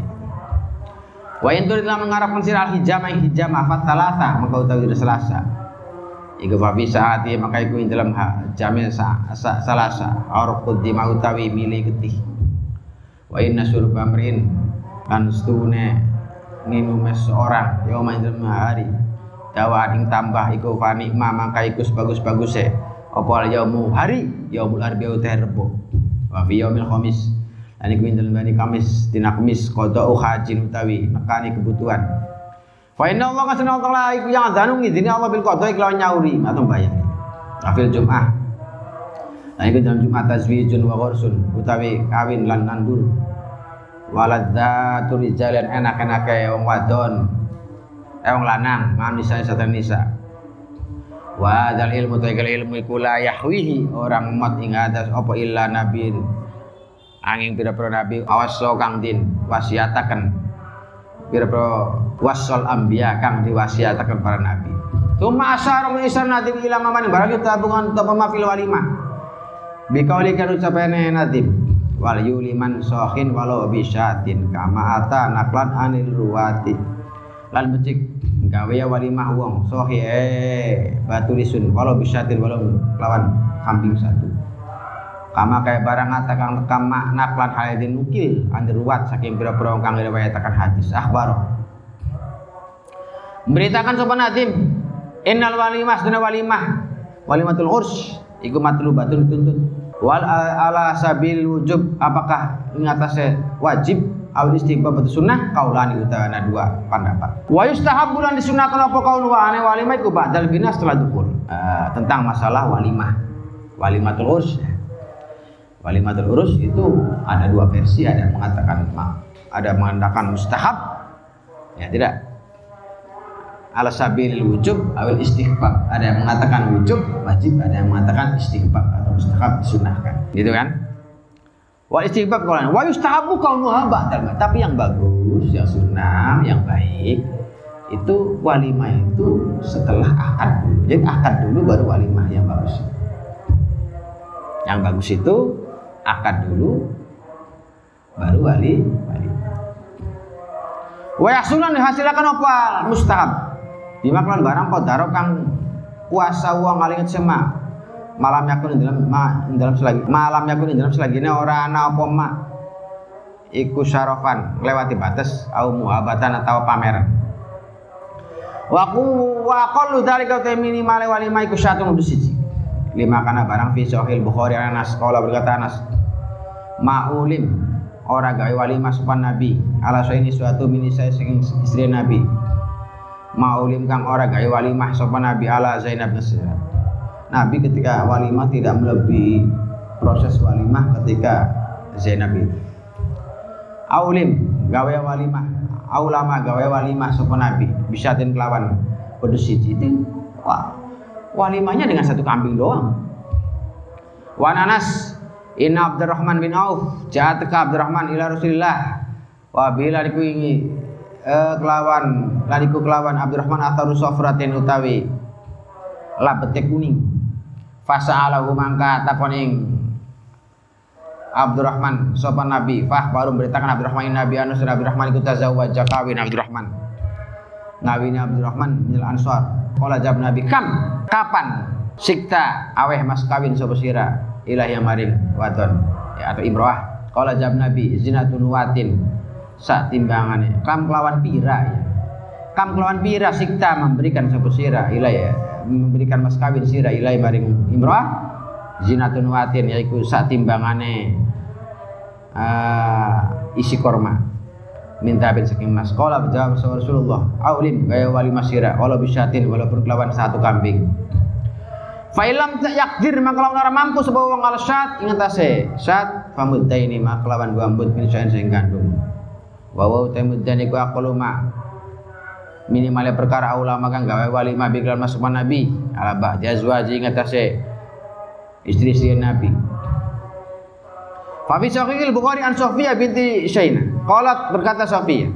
wa in telah mengharapkan sirah hijama hijama fatalata maka utawi selasa. Iku fafi saati maka iku dalam jamil sa, sa, salasa. Arqud di mautawi milih getih. Wa inna surba amrin lan nginu seorang yauma ing hari. Dawa ing tambah iku fani ma maka iku bagus-bagus e apa al yaumu hari? Yaumul arbi'u rebo wa fi yaumil khamis. Lan iku ing dalam kamis dina kamis qada'u hajin utawi makani kebutuhan. Fa inna Allah kasana Allah iku yang adzanu ngidini Allah bil qadha kelawan nyauri. Atau bayar. Afil Jum'ah. Nah iku dalam Jumat tazwijun wa ghursun utawi kawin lan nandur. Waladzatu rijalan enak-enake wong wadon. Eh wong lanang manusia satan nisa. Wa dal ilmu tegal ilmu iku la yahwihi orang umat ing atas apa illa nabiin angin pira-pira nabi awas kang din wasiataken pira-pira wasol ambia kang diwasiataken para nabi. Tuma min isan nadim ila maman barang tabungan tabama fil walimah. Bikauli kan ucapane nadim wal yuliman sohin walau bisyatin kama ata naklan anil ruwati. Lan becik gawe ya walimah wong sohi eh batu lisun walau bisyatin walau lawan kambing satu. Kama kayak barang ata kang nekam makna klan halidin nukil andir ruwat saking pira-pira kang riwayatakan hadis. Akhbar beritakan sopan nadim innal walimah sedana walimah walimatul urs iku matlubatun tuntut wal ala sabil wujub apakah ing atase wajib? Awal istighfar betul sunnah kaulani utawana dua pendapat. Wa yustahabbu lan disunahkan apa kaul wa ane walimah iku ba'dal bina setelah dukul uh, tentang masalah walimah. Walimatul urs Walimatul urus itu ada dua versi, ada yang mengatakan ada mengatakan mustahab, ya tidak. Ala sabil wujub awal istighfar. Ada yang mengatakan wujub wajib, ada yang mengatakan istighfar atau mustahab disunahkan. Gitu kan? Wa istighfar kalau wa yustahabu kaunuha Tapi yang bagus, yang sunnah, yang baik itu walimah itu setelah akad dulu. Jadi akad dulu baru walimah yang bagus. Yang bagus itu akad dulu baru wali wali wa yahsulan dihasilkan apa mustahab dimaklan barang daro kang kuasa uang ngalinget sema malam yakun dalam ma, dalam selagi malam yakun dalam selagi ini orang ana apa ma iku syarofan lewati batas au muhabatan atau pameran. Waku wakol dari kau minimal wali ma iku satu siji. Lima kana barang fi sahih Bukhari Anas sekolah berkata Anas ma'ulim ora gawe walimah sopan nabi. Ala ini suatu mini saya sing istri nabi ma'ulim kang ora gawe walimah sopan nabi ala Zainab bin Nabi ketika walimah tidak melebihi proses walimah ketika Zainab itu. Aulim gawe walimah aulama gawe walimah sopan nabi bisatin kelawan pedes itu. Wah walimahnya dengan satu kambing doang. Wananas Inna Abdurrahman bin Auf jahat ke Abdurrahman ila Rasulillah. Wa bila diku ingi eh, kelawan ladiku kelawan Abdurrahman atharu sofratin utawi. Labete kuning. Fasa alahu mangka takoning. Abdurrahman sopan Nabi. Fah baru beritakan Abdurrahman Nabi anu sudah Abdurrahman ikut tazawwaj kawin Abdurrahman ngawin Abdurrahman minal ansar. Kala jawab Nabi kam? Kapan? Sikta aweh mas kawin sapa sira? Ilahi maring wadon ya, atau imroah. Kalau jawab nabi zinatun watin sak timbangane kam kelawan pira ya? Kam kelawan pira? Sikta memberikan sapa sira? Ilahi ya, memberikan mas kawin sira ilahi maring imroah. Zinatun watin yaiku sak timbangane uh, isi korma. Minta bin saking mas. Kala jawab Rasulullah. Aulim gaya wali masira walau bisyatin walaupun kelawan satu kambing. Failam tak yakdir maka orang mampu sebuah wong alsat ingat ase sat ini mak lawan dua ambut min saen sing gandum. Wa wa tamuddan iku aqlu ma minimalnya perkara ulama kan gawe walimah biklan masuk nabi. Ala ba'di azwaji ngatasé istri-istri nabi. Fa fi sahih Bukhari an Sofia binti Syaina. Qalat berkata Sofia,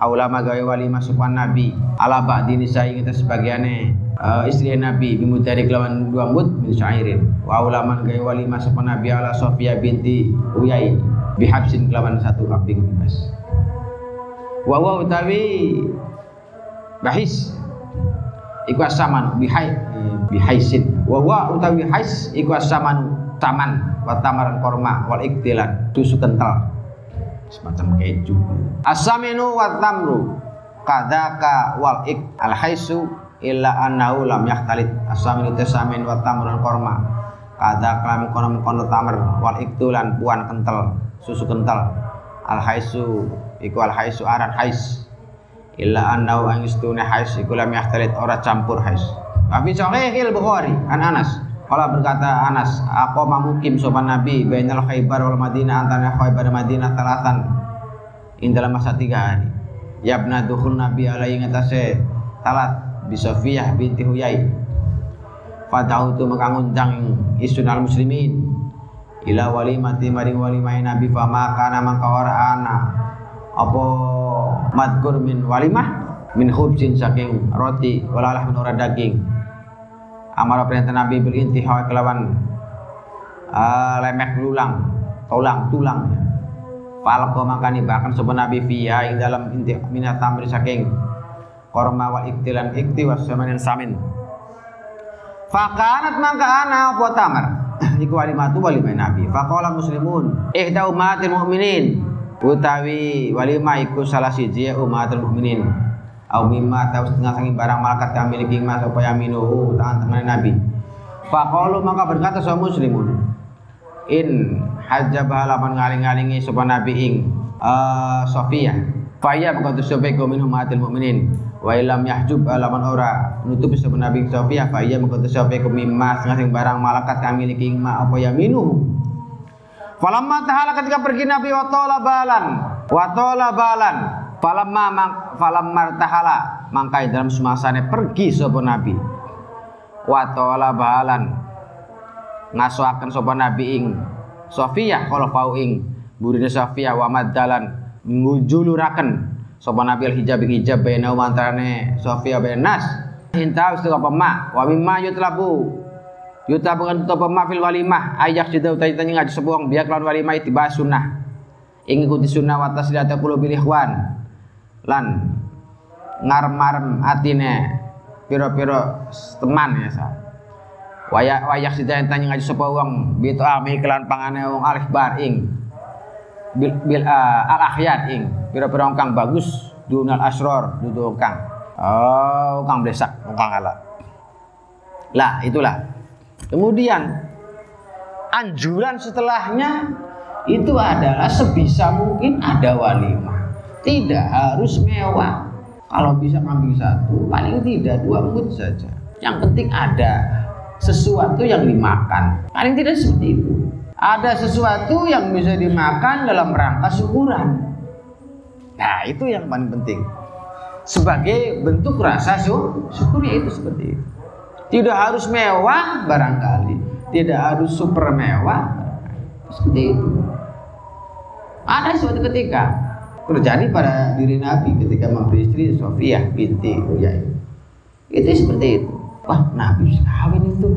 ulama gawe walimah sopan nabi. Ala ba'di nisa'i kita sebagiannya uh, istri nabi bimutari kelawan dua mut min syairin. Wa ulama gawe walimah sopan nabi ala Sofia binti Uyai bihabsin kelawan satu kambing bebas. Wa wa utawi bahis. Iku asaman bihai bihaisin. Wa wa utawi hais iku asaman taman. Wa tamaran korma wal iktilan tusuk kental. Semacam keju. Asaminu wa tamru kadaka wal ik al haisu illa annahu lam yahtalit asaminu tasamin wa tamran korma. Kada klam kono kono tamar wal iktulan puan kental susu kental al haisu iku al haisu aran hais illa annahu angistune hais iku lam yahtalit ora campur hais Abi Sahih Bukhari an Anas Kala berkata Anas, aku mamukim sopan Nabi bainal Khaybar wal Madinah antara Khaybar Madinah talatan in dalam masa tiga hari. Yabna dukhul Nabi alaihi ngatase talat bi Sofiyah binti Huyai. Fadahu tu maka ngundang isunal muslimin ila walimati maring walimai Nabi fama kana mangka ora ana. Apa madkur min walimah? Min khubsin saking roti walalah min ora daging. Amara perintah Nabi bil intiha kelawan uh, lemek lulang tulang tulang. Falqa makani bahkan sopan Nabi fiya ing dalam inti minat tamri saking korma wal iktilan ikti was samanin samin. Fakanat mangka ana apa tamar iku walimatu walimah Nabi. Faqala muslimun ihda umatil mukminin utawi walimah iku salah siji umatul mukminin au mimma atau setengah sangi barang malakat yang miliki mas supaya minuhu tangan tangan Nabi. Faqalu maka berkata semua muslimun in hajjab halaman ngaling-ngalingi sopan Nabi ing uh, Sofia faya maka tusubeku minhum matil mu'minin wa ilam yahjub halaman ora. Nutup sopan Nabi Sofia faya maka tusubeku mimma setengah sangi barang malakat yang miliki ma apa ya minuhu Falamma tahala ketika pergi Nabi wa balan wa balan. Falamma mang falamma tahala mangkai dalam sumasane pergi sapa nabi. Wa ta'ala bahalan ngasuaken sapa nabi ing Sofia kalau pau ing burine Sofia wa madalan ngujuluraken sapa nabi al hijab hijab baina antarane Sofia ben nas. Hinta wis apa ma wa mimma yutlabu. Yutlabu kan apa ma fil walimah. Ayak sida utai tanya ngaji sebuang biak lawan walimah tiba sunnah. Ing ikuti sunnah wa tasliyata qulubil ikhwan. Lan ngarem-arem atine piro-piro teman ya sa. Wayak wayak sida tanya ngaji wong bitu ami kelan pangane wong alif bar ing bil, bil uh, al akhyat ing piro-piro kang bagus dunal asror dudu kang oh kang blesak kang ala lah itulah kemudian anjuran setelahnya itu adalah sebisa mungkin ada walimah tidak harus mewah. Kalau bisa kambing satu, paling tidak dua mut saja. Yang penting ada sesuatu yang dimakan. Paling tidak seperti itu. Ada sesuatu yang bisa dimakan dalam rangka syukuran. Nah, itu yang paling penting. Sebagai bentuk rasa syukur itu seperti itu. Tidak harus mewah barangkali, tidak harus super mewah. Seperti itu. Ada suatu ketika terjadi pada diri Nabi ketika memberi istri Sofiyah binti Uyai. Itu seperti itu. Wah, Nabi kawin itu.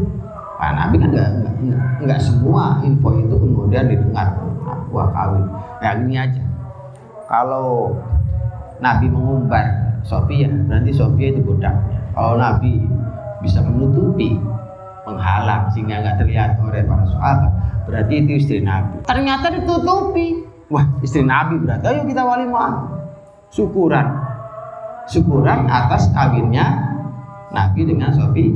Pak Nabi kan enggak, enggak, enggak semua info itu kemudian didengar. Wah, kawin. Ya gini aja. Kalau Nabi mengumbar Sofia, berarti Sofia itu budaknya. Kalau Nabi bisa menutupi, menghalang sehingga nggak terlihat oleh para sahabat, berarti itu istri Nabi. Ternyata ditutupi Wah, istri Nabi berarti ayo kita walimah. Syukuran. Syukuran atas kawinnya Nabi dengan Sofi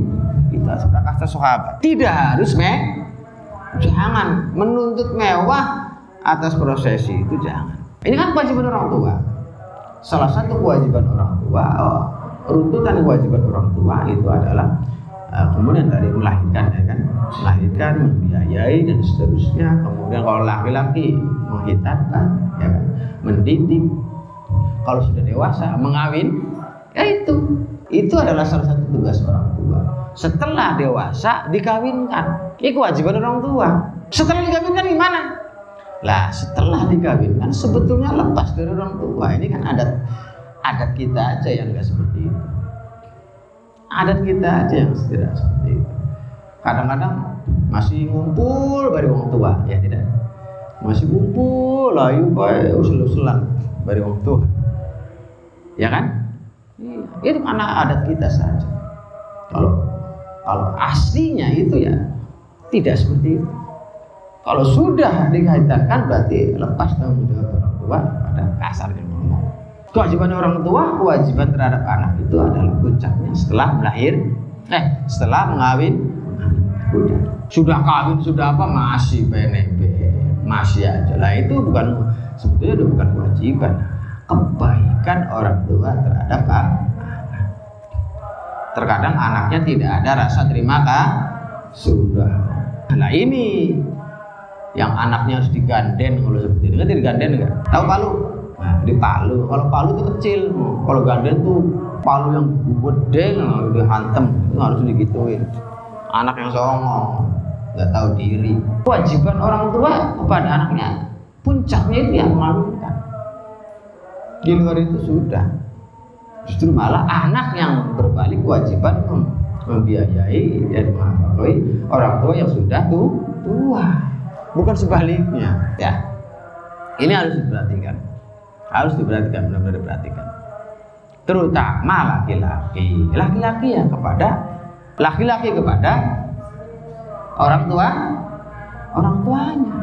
kita seprakasa sahabat. Tidak harus me jangan menuntut mewah atas prosesi itu jangan. Ini kan kewajiban orang tua. Salah satu kewajiban orang tua, oh, runtutan kewajiban orang tua itu adalah uh, kemudian tadi melahirkan ya kan, melahirkan, membiayai dan seterusnya. Kemudian kalau laki-laki menghitankan, ya kan? mendidik. Kalau sudah dewasa, mengawin, Ya itu. Itu adalah salah satu tugas orang tua. Setelah dewasa dikawinkan. Ini kewajiban orang tua. Setelah dikawinkan gimana? Lah setelah dikawinkan sebetulnya lepas dari orang tua. Ini kan adat adat kita aja yang nggak seperti itu. Adat kita aja yang tidak seperti itu. Kadang-kadang masih ngumpul dari orang tua, ya tidak. Masih ngumpul, ayo baik usul-usulan dari orang tua. Ya kan? Itu karena adat kita saja. Kalau kalau aslinya itu ya tidak seperti itu. Kalau sudah dikaitankan berarti lepas tanggung jawab orang tua pada kasarnya ngomong. Kewajiban orang tua, kewajiban terhadap anak itu adalah puncaknya setelah melahir, eh setelah mengawin, udah sudah kawin sudah apa masih PNB masih aja lah itu bukan sebetulnya itu bukan kewajiban kebaikan orang tua terhadap anak terkadang anaknya tidak ada rasa terima kasih sudah. Nah ini yang anaknya harus diganden kalau seperti itu. Ngerti diganden enggak tahu palu? Nah di palu. Kalau palu itu kecil. Kalau ganden tuh palu yang gede nah, dihantem itu harus digituin. Anak yang songong nggak tahu diri. Kewajiban orang tua kepada anaknya puncaknya itu yang mengawinkan di luar itu sudah justru malah anak yang berbalik kewajiban membiayai dan mengakhiri orang tua yang sudah tuh tua. Bukan sebaliknya. Ya. Ini harus diperhatikan. Harus diperhatikan benar-benar diperhatikan. Terutama laki-laki. Laki-laki yang kepada laki-laki kepada orang tua orang tuanya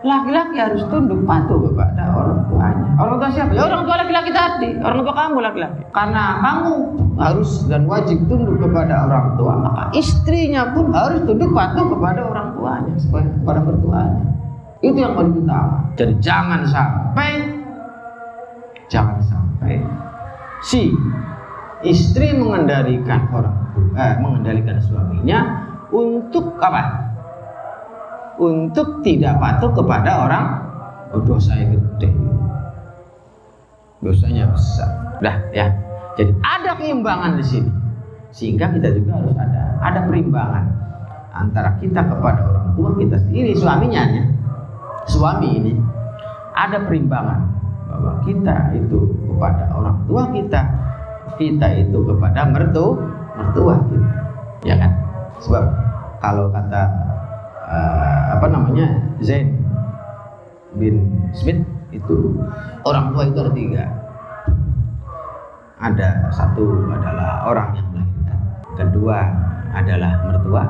laki-laki harus tunduk patuh kepada orang tuanya. Orang tua siapa? Ya orang tua laki-laki tadi, orang tua kamu laki-laki. Karena kamu harus dan wajib tunduk kepada orang tua, maka istrinya pun harus tunduk patuh kepada orang tuanya, kepada mertuanya. Itu yang paling utama. Jadi jangan sampai jangan sampai si istri mengendalikan orang tua, eh, mengendalikan suaminya untuk apa? Untuk tidak patuh kepada orang oh dosanya gede. Dosanya besar. Dah ya. Jadi ada keimbangan di sini. Sehingga kita juga harus ada ada perimbangan antara kita kepada orang tua kita sendiri suaminya ya. Suami ini ada perimbangan bahwa kita itu kepada orang tua kita kita itu kepada mertu mertua kita. Ya kan? Sebab kalau kata uh, apa namanya Zain bin Smith itu. Orang tua itu ada tiga. Ada satu adalah orang yang melahirkan. Kedua adalah mertua.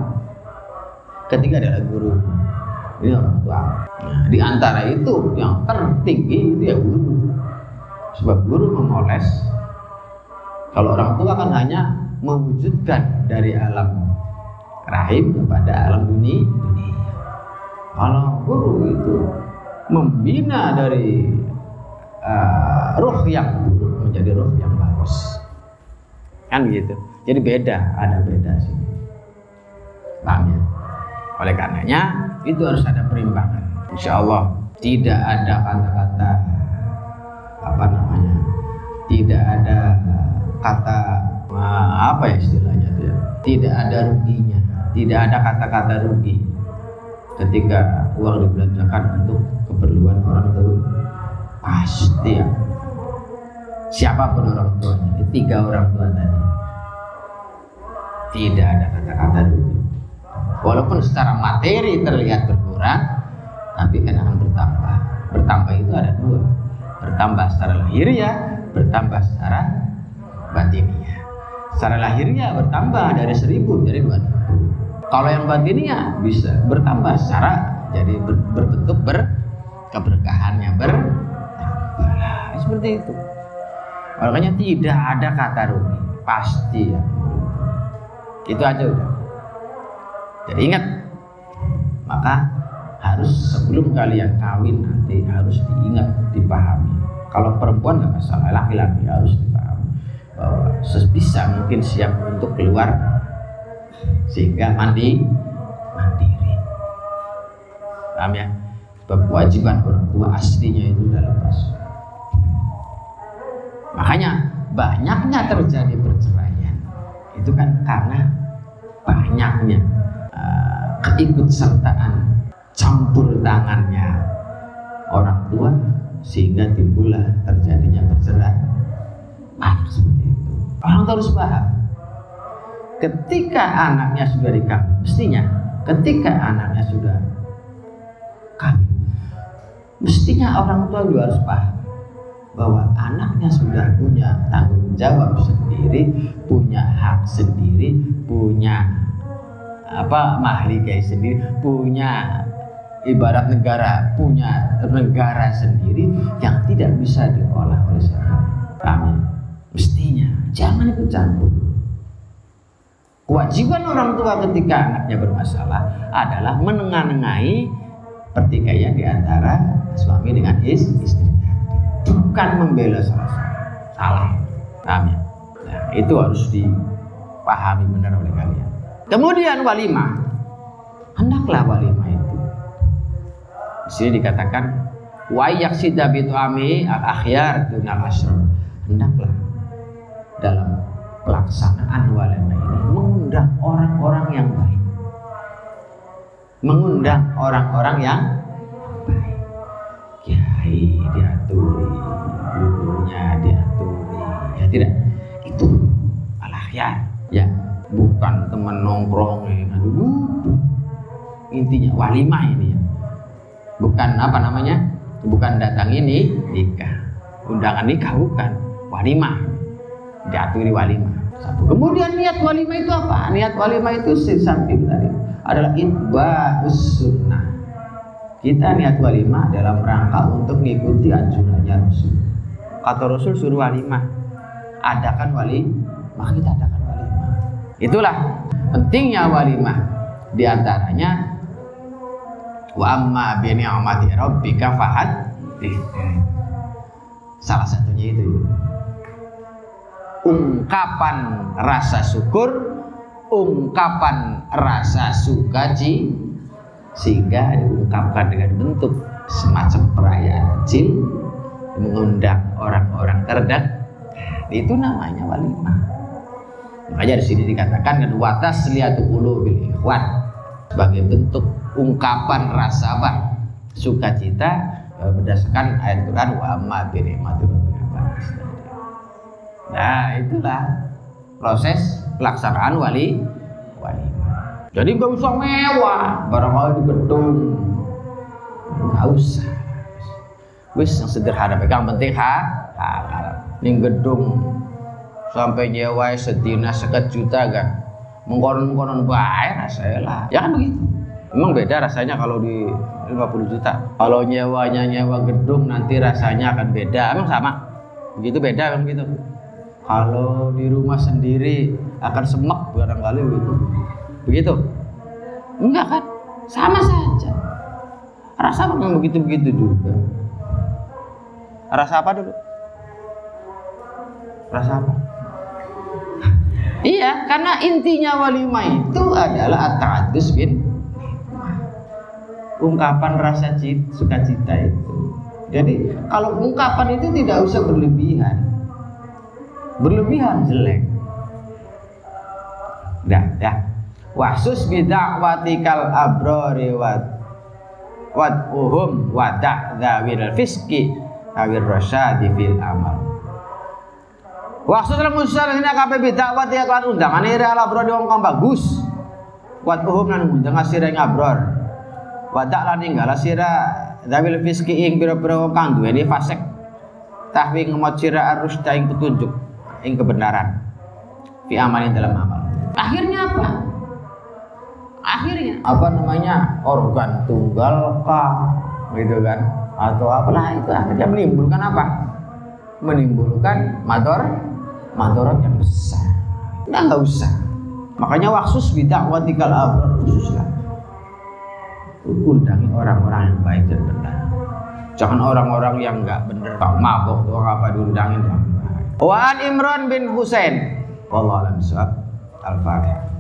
Ketiga adalah guru. Ini orang tua. Nah, di antara itu yang tertinggi itu ya guru. Sebab guru memoles kalau orang tua kan hanya mewujudkan dari alam rahim kepada alam dunia. Kalau guru itu membina dari uh, ruh yang buruk menjadi ruh yang bagus. Kan gitu. Jadi beda ada beda sih. Paham ya? Oleh karenanya itu harus ada perimbangan. Insya Allah tidak ada kata-kata apa namanya tidak ada kata apa ya istilahnya itu ya? Tidak ada ruginya tidak ada kata-kata rugi ketika uang dibelanjakan untuk keperluan orang tua. Pasti ya. Siapa pun orang tuanya tiga orang tua tadi tidak ada kata-kata rugi. Walaupun secara materi terlihat berkurang tapi kan akan bertambah. Bertambah itu ada dua. Bertambah secara lahiriah bertambah secara batiniah. Secara lahiriah bertambah dari seribu jadi dua ribu kalau yang batinnya bisa bertambah secara jadi ber, berbentuk ber keberkahannya ber nah, seperti itu. Makanya tidak ada kata rugi, pasti ya. Itu aja udah. Jadi ingat, maka harus sebelum kalian kawin nanti harus diingat, dipahami. Kalau perempuan nggak masalah, laki-laki harus dipahami bahwa sebisa mungkin siap untuk keluar sehingga mandi mandiri. Paham ya? Sebab kewajiban orang tua aslinya itu sudah lepas. Makanya banyaknya terjadi perceraian. Itu kan karena banyaknya uh, keikutsertaan campur tangannya orang tua sehingga timbullah terjadinya perceraian. Seperti itu. Orang harus paham ketika anaknya sudah dikawin mestinya ketika anaknya sudah kawin mestinya orang tua juga harus paham bahwa anaknya sudah punya tanggung jawab sendiri, punya hak sendiri, punya apa mahligai sendiri, punya ibarat negara, punya negara sendiri yang tidak bisa diolah oleh siapa. Kami mestinya jangan ikut campur. Kewajiban orang tua ketika anaknya bermasalah adalah menengah-nengahi pertikaian di antara suami dengan istri bukan membela salah salah. Paham ya? Nah, itu harus dipahami benar oleh kalian. Kemudian walimah hendaklah walimah itu. Di sini dikatakan wayak sidabitu ami al akhyar dunal asr hendaklah dalam pelaksanaan walimah ini mengundang orang-orang yang baik. Mengundang orang-orang yang baik. Kiai diaturi gurunya diaturi ya tidak? Itu alah ya ya. Bukan teman nongkrong ya aduh intinya walimah ini ya. Bukan apa namanya? Bukan datang ini nikah. Undangan nikah bukan. Walimah diaturi walimah satu. Kemudian niat walimah itu apa? Niat walimah itu samping tadi. Adalah itba'us sunnah. Kita niat walimah dalam rangka untuk mengikuti anjurannya Rasul. Kata Rasul suruh walimah adakan wali maka kita adakan walimah itulah pentingnya walimah di antaranya wa amma bi ni'mati rabbika fahad. Salah satunya itu ungkapan rasa syukur ungkapan rasa sukaci sehingga diungkapkan dengan bentuk semacam perayaan kecil mengundang orang-orang terdekat itu namanya walimah. Makanya di sini dikatakan kan watas liatu ulu bil ikhwan. Sebagai bentuk ungkapan rasa apa? Sukacita e, berdasarkan ayat Quran wa amma bi nah itulah proses pelaksanaan wali walimah jadi nggak usah mewah barangkali di gedung nggak usah wis yang sederhana yang penting ha halal ning gedung sampai nyewa sedina seket juta kan mengkonon-konon bayar saya lah ya kan begitu Emang beda rasanya kalau di 50 juta. Kalau nyewanya nyewa gedung nanti rasanya akan beda. Emang sama? Begitu beda emang gitu. Kalau di rumah sendiri akan semek barangkali begitu. Begitu? Enggak kan? Sama saja. Rasa memang begitu-begitu juga. Rasa apa dulu? Rasa apa? *laughs* iya, karena intinya walimah itu adalah at-ta'addus bin ungkapan rasa cita, sukacita itu. Jadi kalau ungkapan itu tidak usah berlebihan. Berlebihan jelek. Dah, ya. Wasus bida'watikal abrori wat wat uhum wa da'dawil fiski awir rasyadi fil amal Waktu dalam musal ini kape bidakwat ya kan undangan ini ala bro di kang bagus. Wat uhum nan undang asira ing abror. Wadak lan ninggal asira dawil fiski ing pira-pira kang duweni fasek. Tahwi ngemot sira arus ing petunjuk ing kebenaran. Fi amalin dalam amal. Akhirnya apa? Akhirnya apa namanya organ tunggal kah gitu kan atau apalah itu akhirnya menimbulkan apa? Menimbulkan mador madorot yang besar. Nah nggak usah. Makanya waksus bidak watikal abrar khususlah. Undangi orang-orang yang baik dan benar. Jangan orang-orang yang nggak benar, tak mabok tuh apa diundangin. Wan Imran bin Husain. Wallahu a'lam Al-Fatihah.